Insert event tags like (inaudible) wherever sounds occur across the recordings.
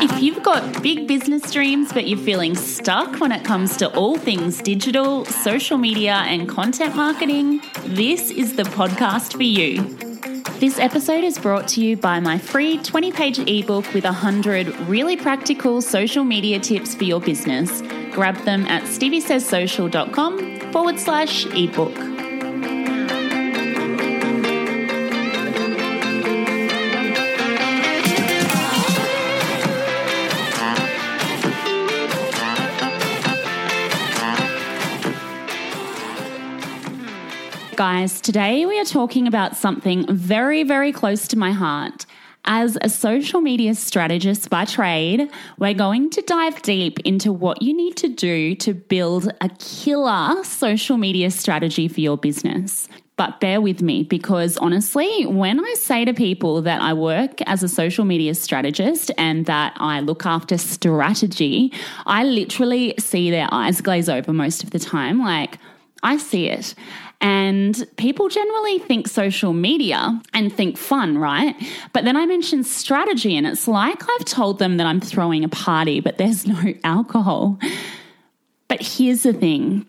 If you've got big business dreams, but you're feeling stuck when it comes to all things digital, social media, and content marketing, this is the podcast for you. This episode is brought to you by my free 20 page ebook with 100 really practical social media tips for your business. Grab them at steviesayssocial.com forward slash ebook. Guys, today we are talking about something very, very close to my heart. As a social media strategist by trade, we're going to dive deep into what you need to do to build a killer social media strategy for your business. But bear with me because honestly, when I say to people that I work as a social media strategist and that I look after strategy, I literally see their eyes glaze over most of the time. Like, I see it. And people generally think social media and think fun, right? But then I mention strategy, and it's like I've told them that I'm throwing a party, but there's no (laughs) alcohol. But here's the thing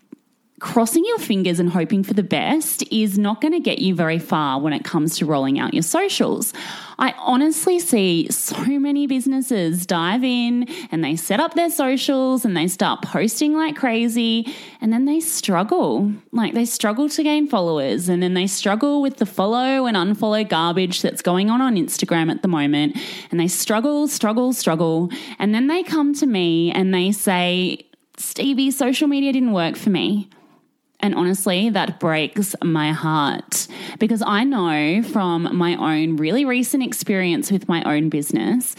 crossing your fingers and hoping for the best is not going to get you very far when it comes to rolling out your socials. I honestly see so many businesses dive in and they set up their socials and they start posting like crazy and then they struggle. Like they struggle to gain followers and then they struggle with the follow and unfollow garbage that's going on on Instagram at the moment. And they struggle, struggle, struggle. And then they come to me and they say, Stevie, social media didn't work for me. And honestly, that breaks my heart because I know from my own really recent experience with my own business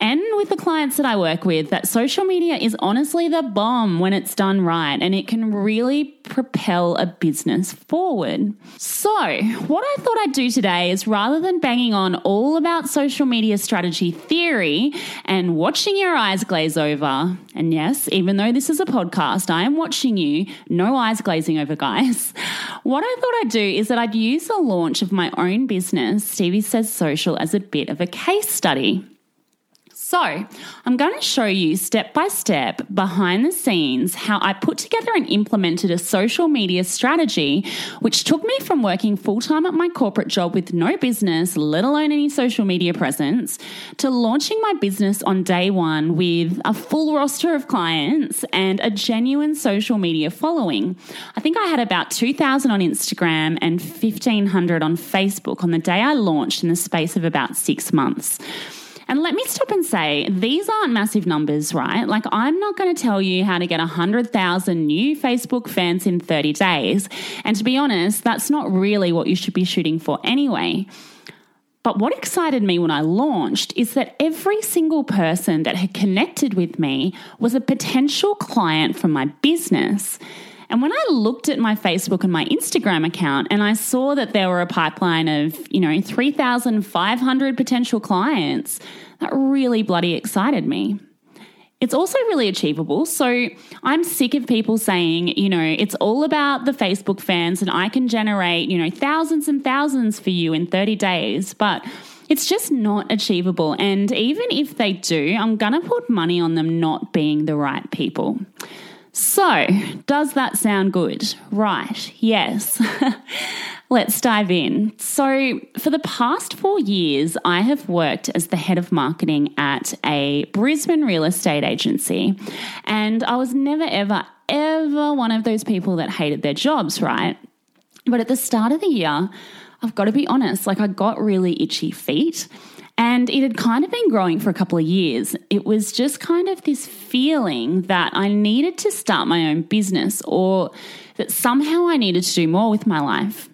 and with the clients that I work with that social media is honestly the bomb when it's done right and it can really propel a business forward. So, what I thought I'd do today is rather than banging on all about social media strategy theory and watching your eyes glaze over, and yes, even though this is a podcast, I am watching you, no eyes glazing over, guys. What I thought I'd do is that I'd use the launch of my own business, Stevie Says Social, as a bit of a case study. So, I'm going to show you step by step behind the scenes how I put together and implemented a social media strategy, which took me from working full time at my corporate job with no business, let alone any social media presence, to launching my business on day one with a full roster of clients and a genuine social media following. I think I had about 2,000 on Instagram and 1,500 on Facebook on the day I launched in the space of about six months. And let me stop and say, these aren't massive numbers, right? Like, I'm not going to tell you how to get 100,000 new Facebook fans in 30 days. And to be honest, that's not really what you should be shooting for anyway. But what excited me when I launched is that every single person that had connected with me was a potential client from my business. And when I looked at my Facebook and my Instagram account and I saw that there were a pipeline of, you know, 3,500 potential clients, that really bloody excited me. It's also really achievable. So I'm sick of people saying, you know, it's all about the Facebook fans and I can generate, you know, thousands and thousands for you in 30 days. But it's just not achievable. And even if they do, I'm going to put money on them not being the right people. So, does that sound good? Right, yes. (laughs) Let's dive in. So, for the past four years, I have worked as the head of marketing at a Brisbane real estate agency. And I was never, ever, ever one of those people that hated their jobs, right? But at the start of the year, I've got to be honest, like I got really itchy feet. And it had kind of been growing for a couple of years. It was just kind of this feeling that I needed to start my own business or that somehow I needed to do more with my life.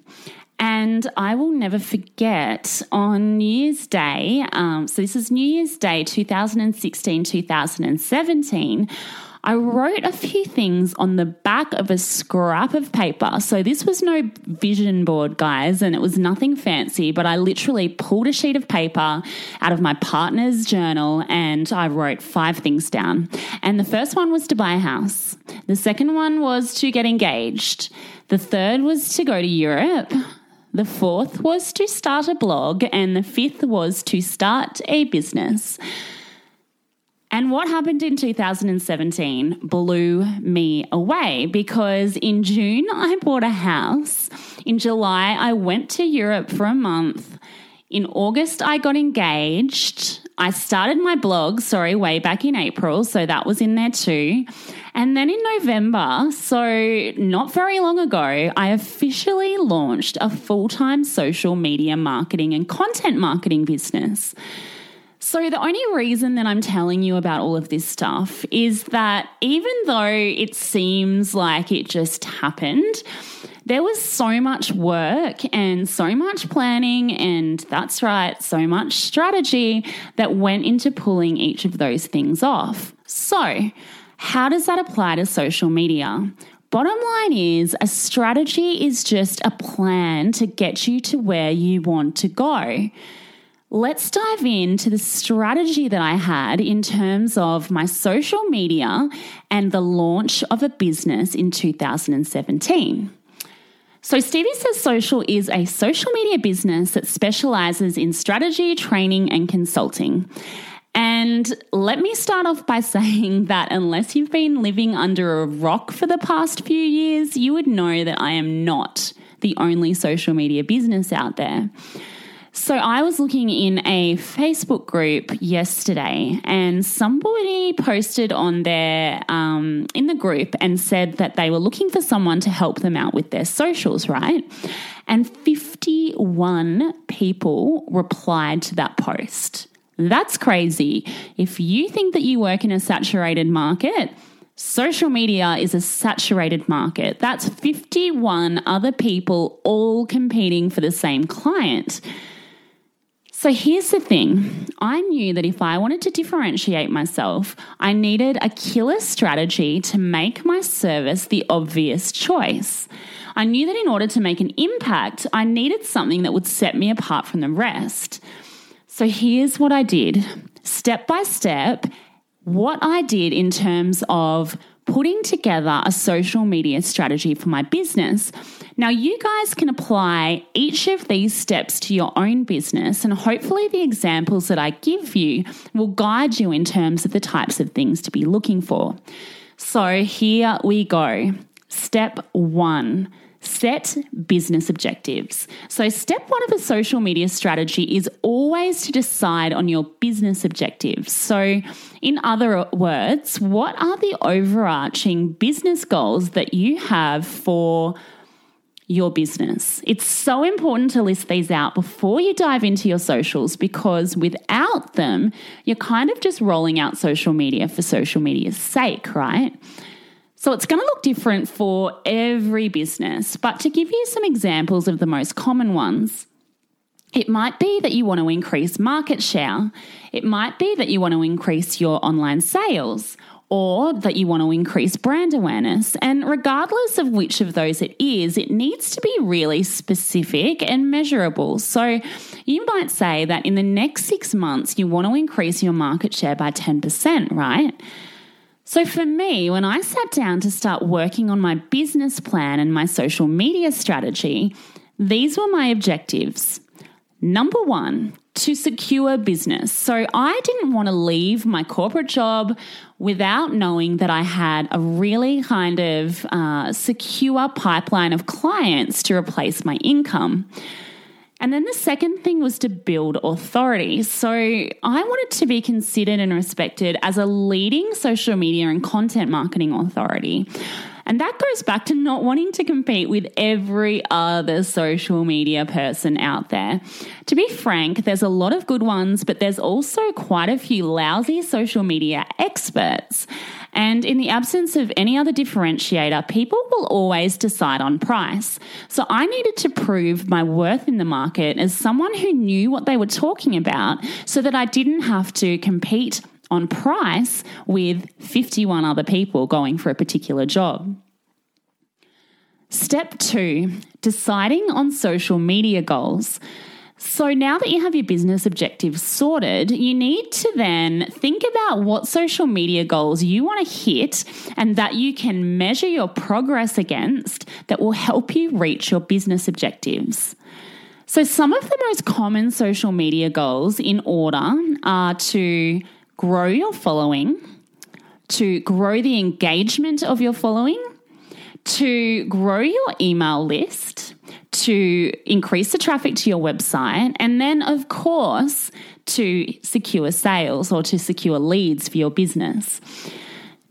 And I will never forget on New Year's Day, um, so this is New Year's Day 2016 2017. I wrote a few things on the back of a scrap of paper. So this was no vision board, guys, and it was nothing fancy, but I literally pulled a sheet of paper out of my partner's journal and I wrote five things down. And the first one was to buy a house. The second one was to get engaged. The third was to go to Europe. The fourth was to start a blog, and the fifth was to start a business. And what happened in 2017 blew me away because in June I bought a house. In July I went to Europe for a month. In August I got engaged. I started my blog, sorry, way back in April, so that was in there too. And then in November, so not very long ago, I officially launched a full time social media marketing and content marketing business. So, the only reason that I'm telling you about all of this stuff is that even though it seems like it just happened, there was so much work and so much planning, and that's right, so much strategy that went into pulling each of those things off. So, how does that apply to social media? Bottom line is a strategy is just a plan to get you to where you want to go. Let's dive into the strategy that I had in terms of my social media and the launch of a business in 2017. So, Stevie Says Social is a social media business that specializes in strategy, training, and consulting. And let me start off by (laughs) saying that unless you've been living under a rock for the past few years, you would know that I am not the only social media business out there. So I was looking in a Facebook group yesterday, and somebody posted on their um, in the group and said that they were looking for someone to help them out with their socials, right? And 51 people replied to that post. That's crazy. If you think that you work in a saturated market, Social media is a saturated market. That's 51 other people all competing for the same client. So here's the thing I knew that if I wanted to differentiate myself, I needed a killer strategy to make my service the obvious choice. I knew that in order to make an impact, I needed something that would set me apart from the rest. So here's what I did step by step, what I did in terms of putting together a social media strategy for my business. Now, you guys can apply each of these steps to your own business, and hopefully, the examples that I give you will guide you in terms of the types of things to be looking for. So, here we go. Step one set business objectives. So, step one of a social media strategy is always to decide on your business objectives. So, in other words, what are the overarching business goals that you have for your business. It's so important to list these out before you dive into your socials because without them, you're kind of just rolling out social media for social media's sake, right? So it's going to look different for every business. But to give you some examples of the most common ones, it might be that you want to increase market share. It might be that you want to increase your online sales or that you want to increase brand awareness. And regardless of which of those it is, it needs to be really specific and measurable. So you might say that in the next six months, you want to increase your market share by 10%, right? So, for me, when I sat down to start working on my business plan and my social media strategy, these were my objectives. Number one, to secure business. So I didn't want to leave my corporate job without knowing that I had a really kind of uh, secure pipeline of clients to replace my income. And then the second thing was to build authority. So I wanted to be considered and respected as a leading social media and content marketing authority. And that goes back to not wanting to compete with every other social media person out there. To be frank, there's a lot of good ones, but there's also quite a few lousy social media experts. And in the absence of any other differentiator, people will always decide on price. So I needed to prove my worth in the market as someone who knew what they were talking about so that I didn't have to compete on price with 51 other people going for a particular job. Step two, deciding on social media goals. So now that you have your business objectives sorted, you need to then think about what social media goals you want to hit and that you can measure your progress against that will help you reach your business objectives. So, some of the most common social media goals in order are to grow your following, to grow the engagement of your following, to grow your email list, to increase the traffic to your website, and then, of course, to secure sales or to secure leads for your business.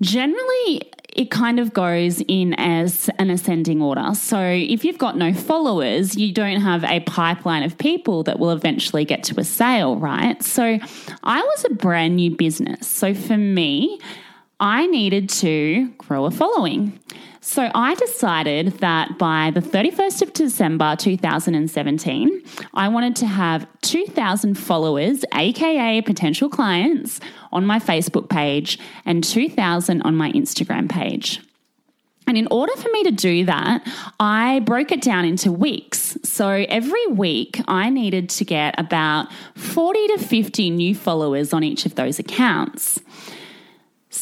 Generally, it kind of goes in as an ascending order. So if you've got no followers, you don't have a pipeline of people that will eventually get to a sale, right? So I was a brand new business. So for me, I needed to grow a following. So I decided that by the 31st of December 2017, I wanted to have 2,000 followers, aka potential clients, on my Facebook page and 2,000 on my Instagram page. And in order for me to do that, I broke it down into weeks. So every week, I needed to get about 40 to 50 new followers on each of those accounts.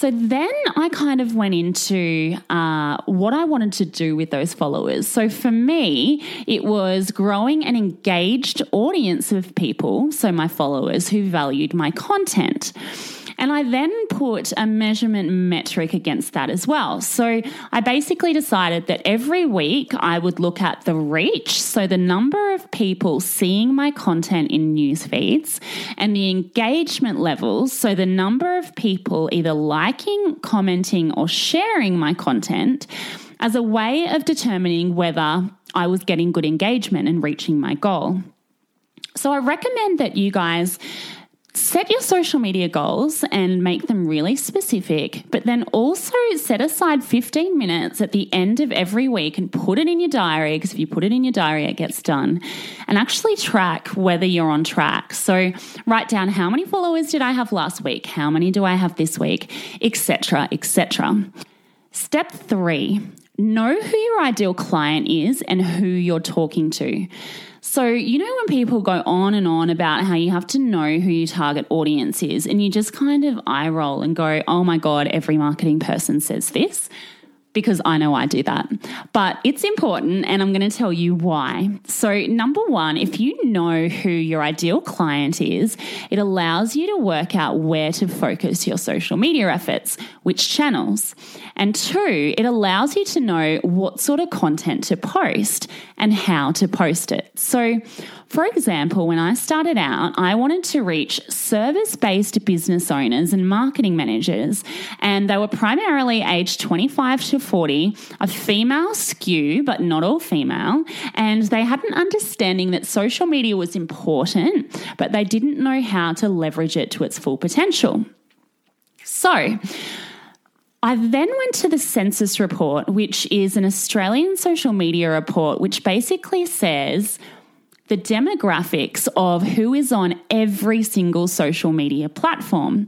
So then I kind of went into uh, what I wanted to do with those followers. So for me, it was growing an engaged audience of people, so my followers who valued my content. And I then put a measurement metric against that as well. So I basically decided that every week I would look at the reach, so the number of people seeing my content in news feeds, and the engagement levels, so the number of people either liking, commenting, or sharing my content as a way of determining whether I was getting good engagement and reaching my goal. So I recommend that you guys set your social media goals and make them really specific, but then also set aside 15 minutes at the end of every week and put it in your diary because if you put it in your diary, it gets done and actually track whether you're on track. So write down how many followers did I have last week? How many do I have this week? Etc. etc. Step three know who your ideal client is and who you're talking to. So, you know, when people go on and on about how you have to know who your target audience is, and you just kind of eye roll and go, oh my God, every marketing person says this because I know I do that. But it's important, and I'm going to tell you why. So, number one, if you know who your ideal client is, it allows you to work out where to focus your social media efforts, which channels. And two, it allows you to know what sort of content to post and how to post it. So, for example, when I started out, I wanted to reach service based business owners and marketing managers, and they were primarily aged 25 to 40, a female skew, but not all female. And they had an understanding that social media was important, but they didn't know how to leverage it to its full potential. So, I then went to the Sensis report, which is an Australian social media report, which basically says the demographics of who is on every single social media platform.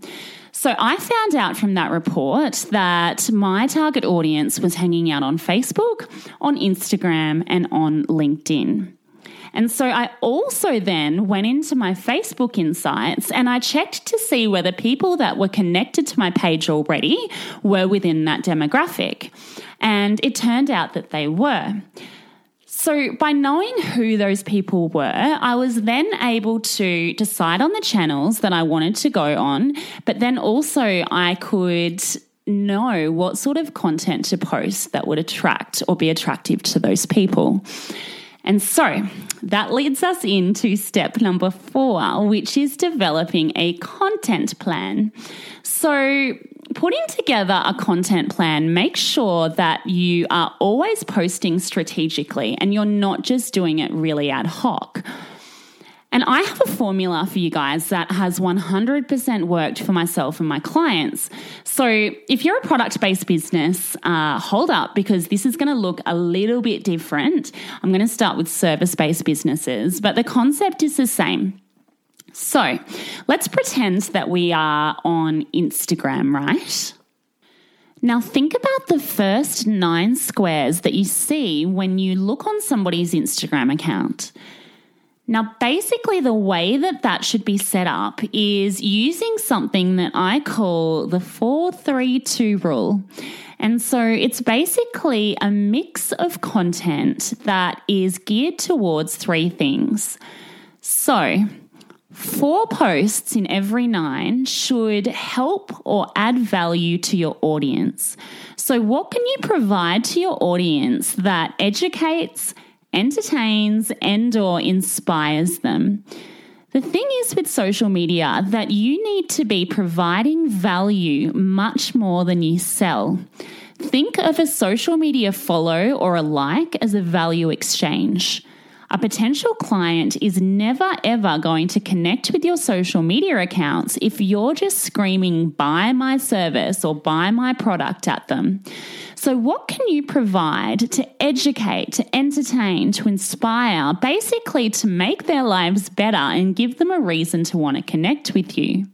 So I found out from that report that my target audience was hanging out on Facebook, on Instagram, and on LinkedIn. And so I also then went into my Facebook insights and I checked to see whether people that were connected to my page already were within that demographic. And it turned out that they were. So, by knowing who those people were, I was then able to decide on the channels that I wanted to go on, but then also I could know what sort of content to post that would attract or be attractive to those people. And so that leads us into step number four, which is developing a content plan. So, putting together a content plan, make sure that you are always posting strategically and you're not just doing it really ad hoc. And I have a formula for you guys that has 100% worked for myself and my clients. So if you're a product based business, uh, hold up because this is going to look a little bit different. I'm going to start with service based businesses, but the concept is the same. So let's pretend that we are on Instagram, right? Now, think about the first nine squares that you see when you look on somebody's Instagram account. Now, basically, the way that that should be set up is using something that I call the 432 rule. And so it's basically a mix of content that is geared towards three things. So, four posts in every nine should help or add value to your audience. So, what can you provide to your audience that educates, entertains and or inspires them. The thing is with social media that you need to be providing value much more than you sell. Think of a social media follow or a like as a value exchange. A potential client is never ever going to connect with your social media accounts if you're just screaming, buy my service or buy my product at them. So, what can you provide to educate, to entertain, to inspire, basically to make their lives better and give them a reason to want to connect with you?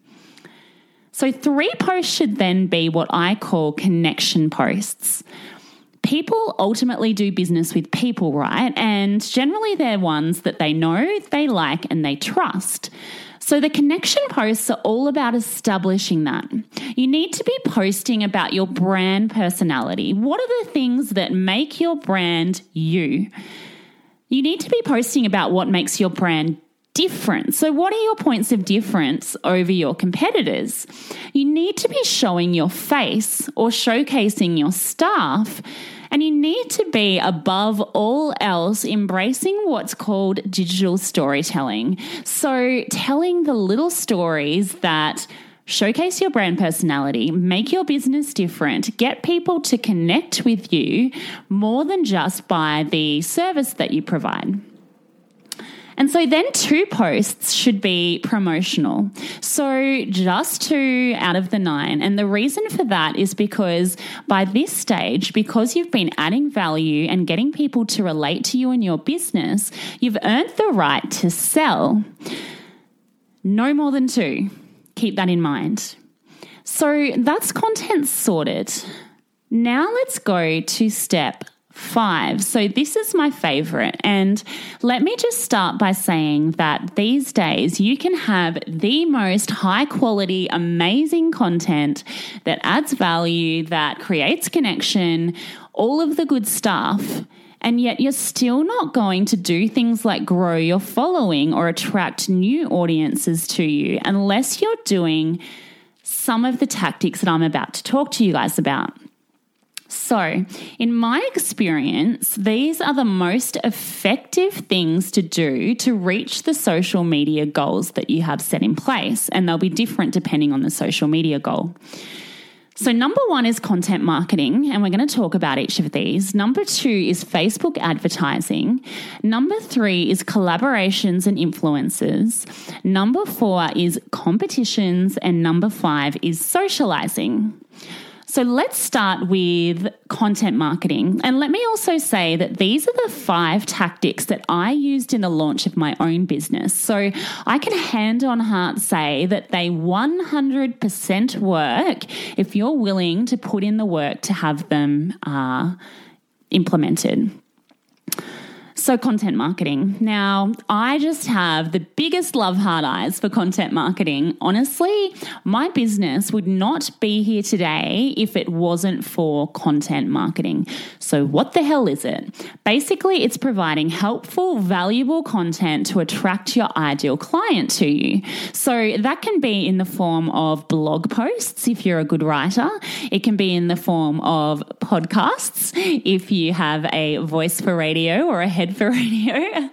So, three posts should then be what I call connection posts. People ultimately do business with people, right? And generally, they're ones that they know, they like, and they trust. So the connection posts are all about establishing that. You need to be posting about your brand personality. What are the things that make your brand you? You need to be posting about what makes your brand different. So, what are your points of difference over your competitors? You need to be showing your face or showcasing your staff and you need to be, above all else, embracing what's called digital storytelling. So, telling the little stories that showcase your brand personality, make your business different, get people to connect with you more than just by the service that you provide. And so then two posts should be promotional. So just two out of the nine. And the reason for that is because by this stage, because you've been adding value and getting people to relate to you and your business, you've earned the right to sell. No more than two. Keep that in mind. So that's content sorted. Now let's go to step five. So, this is my favorite. And let me just start by saying that these days you can have the most high quality, amazing content that adds value, that creates connection, all of the good stuff. And yet, you're still not going to do things like grow your following or attract new audiences to you unless you're doing some of the tactics that I'm about to talk to you guys about. So, in my experience, these are the most effective things to do to reach the social media goals that you have set in place, and they'll be different depending on the social media goal. So, number one is content marketing, and we're going to talk about each of these. Number two is Facebook advertising. Number three is collaborations and influencers. Number four is competitions. And number five is socializing. So let's start with content marketing. And let me also say that these are the five tactics that I used in the launch of my own business. So I can hand on heart say that they 100% work if you're willing to put in the work to have them uh, implemented. So, content marketing. Now, I just have the biggest love heart eyes for content marketing. Honestly, my business would not be here today if it wasn't for content marketing. So, what the hell is it? Basically, it's providing helpful, valuable content to attract your ideal client to you. So, that can be in the form of blog posts if you're a good writer, it can be in the form of podcasts if you have a voice for radio or a head for (laughs) radio.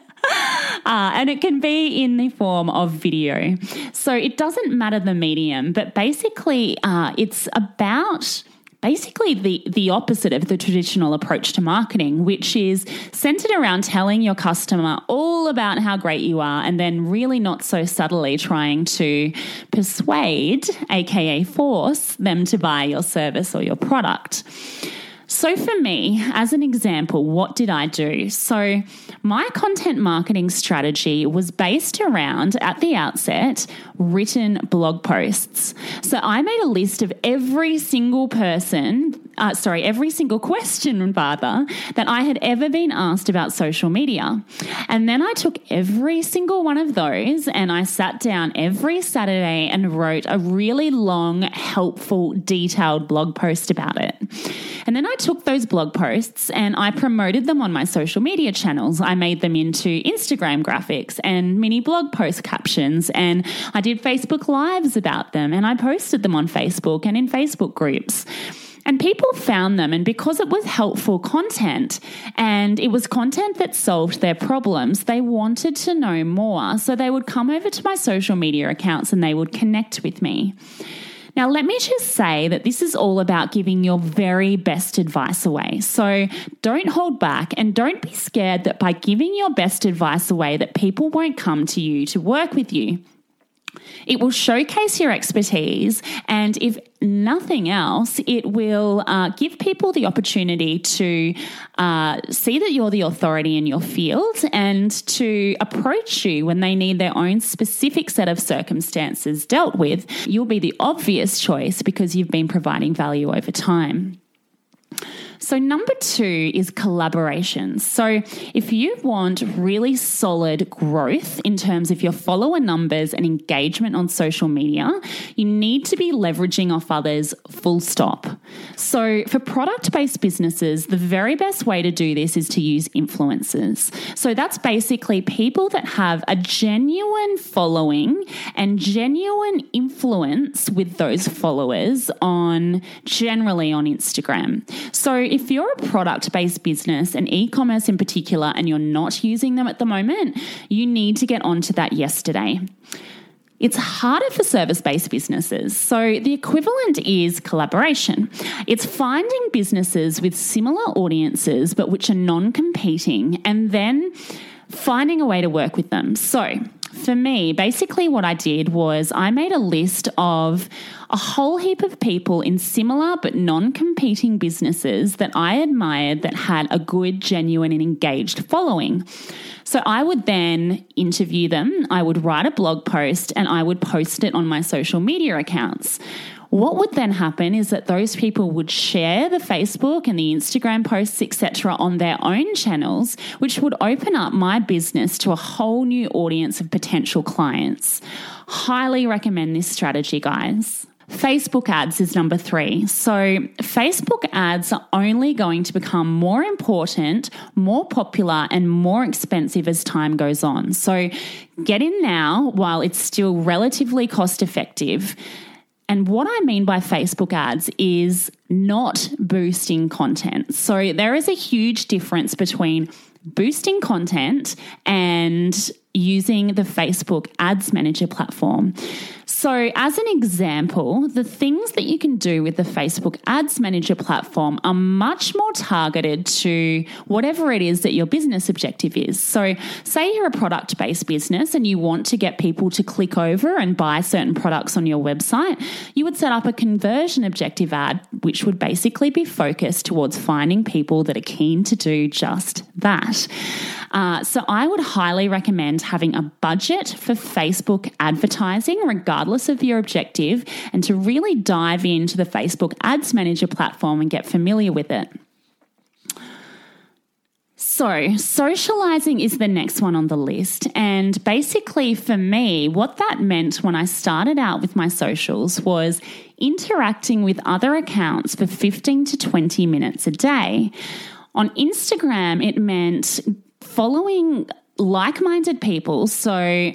Uh, and it can be in the form of video. So it doesn't matter the medium, but basically, uh, it's about basically the, the opposite of the traditional approach to marketing, which is centered around telling your customer all about how great you are and then really not so subtly trying to persuade, aka force, them to buy your service or your product. So, for me, as an example, what did I do? So, my content marketing strategy was based around, at the outset, written blog posts. So, I made a list of every single person uh, sorry, every single (laughs) question, rather, that I had ever been asked about social media. And then I took every single one of those and I sat down every Saturday and wrote a really long, helpful, detailed blog post about it. And then I took those blog posts and I promoted them on my social media channels. I made them into Instagram graphics and mini blog post captions, and I did Facebook Lives about them, and I posted them on Facebook and in Facebook groups. And people found them, and because it was helpful content and it was content that solved their problems, they wanted to know more. So they would come over to my social media accounts and they would connect with me. Now, let me just say that this is all about giving your very best advice away. So don't hold back and don't be scared that by giving your best advice away that people won't come to you to work with you. It will showcase your expertise, and if nothing else, it will uh, give people the opportunity to uh, see that you're the authority in your field and to approach you when they need their own specific set of circumstances dealt with. You'll be the obvious choice because you've been providing value over time. So, number two is collaborations. So, if you want really solid growth in terms of your follower numbers and engagement on social media, you need to be leveraging off others full stop. So, for product based businesses, the very best way to do this is to use influencers. So, that's basically people that have a genuine following and genuine influence with those followers on generally on Instagram. So, if you're a product based business and e commerce in particular, and you're not using them at the moment, you need to get onto that yesterday. It's harder for service based businesses. So, the equivalent is collaboration. It's finding businesses with similar audiences but which are non competing and then finding a way to work with them. So, for me, basically what I did was I made a list of a whole heap of people in similar but non competing businesses that I admired that had a good, genuine, and engaged following. So I would then interview them, I would write a blog post, and I would post it on my social media accounts. What would then happen is that those people would share the Facebook and the Instagram posts, etc., on their own channels, which would open up my business to a whole new audience of potential clients. Highly recommend this strategy, guys. Facebook ads is number three. So, Facebook ads are only going to become more important, more popular, and more expensive as time goes on. So, get in now while it's still relatively cost effective. And what I mean by Facebook ads is not boosting content. So there is a huge difference between boosting content and using the Facebook Ads Manager platform. So, as an example, the things that you can do with the Facebook Ads Manager platform are much more targeted to whatever it is that your business objective is. So, say you're a product based business and you want to get people to click over and buy certain products on your website, you would set up a conversion objective ad, which would basically be focused towards finding people that are keen to do just that. Uh, so I would highly recommend having a budget for Facebook advertising, regardless of your objective, and to really dive into the Facebook Ads Manager platform and get familiar with it. So, socializing is the next one on the list. And basically, for me, what that meant when I started out with my socials was interacting with other accounts for 15 to 20 minutes a day. On Instagram, it meant following like minded people. So,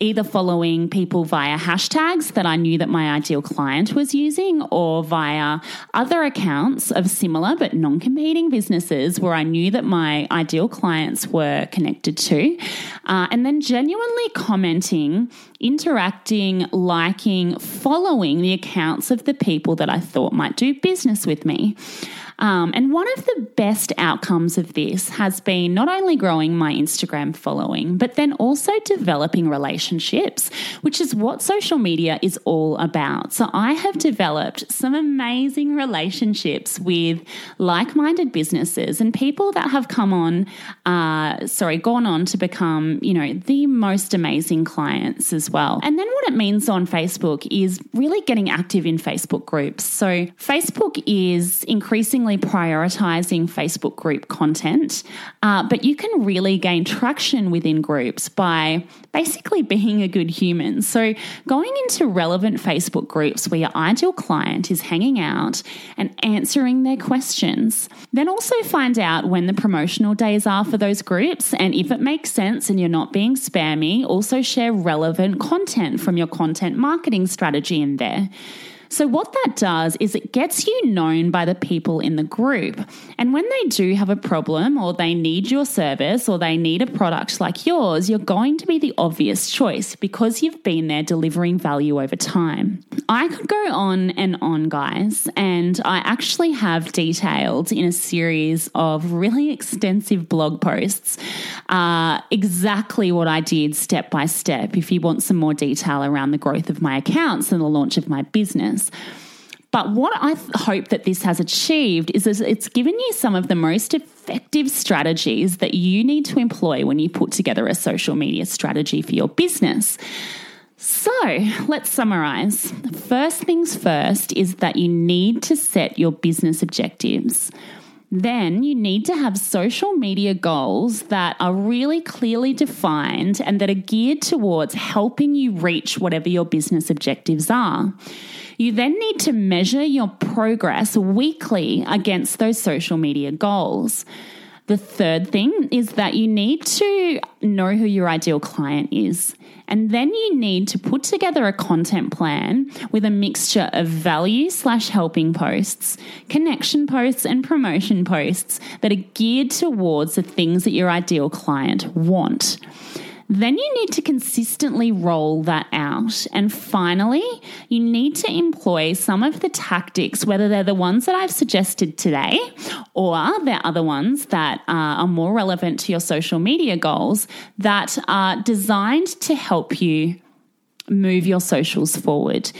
either following people via hashtags that I knew that my ideal client was using or via other accounts of similar but non competing businesses where I knew that my ideal clients were connected to. Uh, and then genuinely commenting, interacting, liking, following the accounts of the people that I thought might do business with me. Um, and one of the best outcomes of this has been not only growing my Instagram following, but then also developing relationships, which is what social media is all about. So I have developed some amazing relationships with like minded businesses and people that have come on, uh, sorry, gone on to become, you know, the most amazing clients as well. And then what it means on Facebook is really getting active in Facebook groups. So Facebook is increasingly prioritizing Facebook group content, uh, but you can really gain traction within groups by basically being a good human. So, going into relevant Facebook groups where your ideal client is hanging out and answering their questions. Then also find out when the promotional days are for those groups, and if it makes sense and you're not being spammy, also share relevant content from your content marketing strategy in there. So, what that does is it gets you known by the people in the group. And when they do have a problem or they need your service or they need a product like yours, you're going to be the obvious choice because you've been there delivering value over time. I could go on and on, guys, and I actually have detailed in a series of really extensive blog posts uh, exactly what I did step by step if you want some more detail around the growth of my accounts and the launch of my business But what I hope that this has achieved is that it's given you some of the most effective strategies that you need to employ when you put together a social media strategy for your business. So let's summarize. First things first is that you need to set your business objectives. Then you need to have social media goals that are really clearly defined and that are geared towards helping you reach whatever your business objectives are. You then need to measure your progress weekly against those social media goals. The third thing is that you need to know who your ideal client is. And then you need to put together a content plan with a mixture of value slash helping posts, connection posts, and promotion posts that are geared towards the things that your ideal client want. Then you need to consistently roll that out. And finally, you need to employ some of the tactics, whether they're the ones that I've suggested today or they're other ones that uh, are more relevant to your social media goals that are designed to help you move your socials forward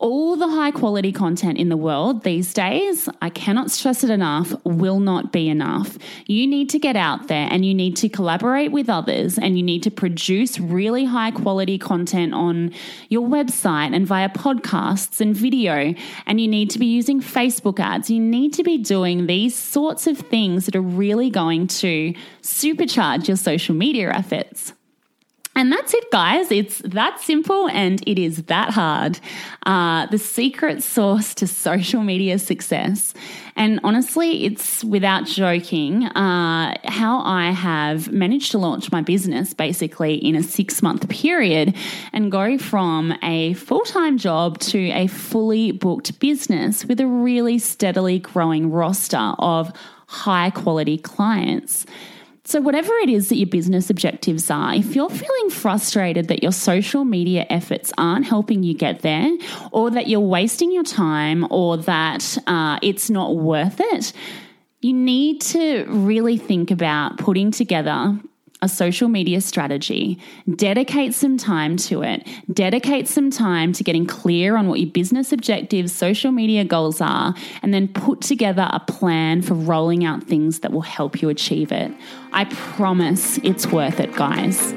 all the high quality content in the world these days, I cannot stress it enough, will not be enough. You need to get out there and you need to collaborate with others and you need to produce really high quality content on your website and via podcasts and video. And you need to be using Facebook ads. You need to be doing these sorts of things that are really going to supercharge your social media efforts. And that's it, guys. It's that simple and it is that hard. Uh, the secret sauce to (laughs) social media success. And honestly, it's without joking uh, how I have managed to launch my business basically in a six month period and go from a full time job to a fully booked business with a really steadily growing roster of high quality clients. So, whatever it is that your business objectives are, if you're feeling frustrated that your social media efforts aren't helping you get there, or that you're wasting your time, or that uh, it's not worth it, you need to really think about putting together a social media strategy, dedicate some time to it, dedicate some time to getting clear on what your business objectives, social media goals are, and then put together a plan for rolling out things that will help you achieve it. I promise it's worth it, guys.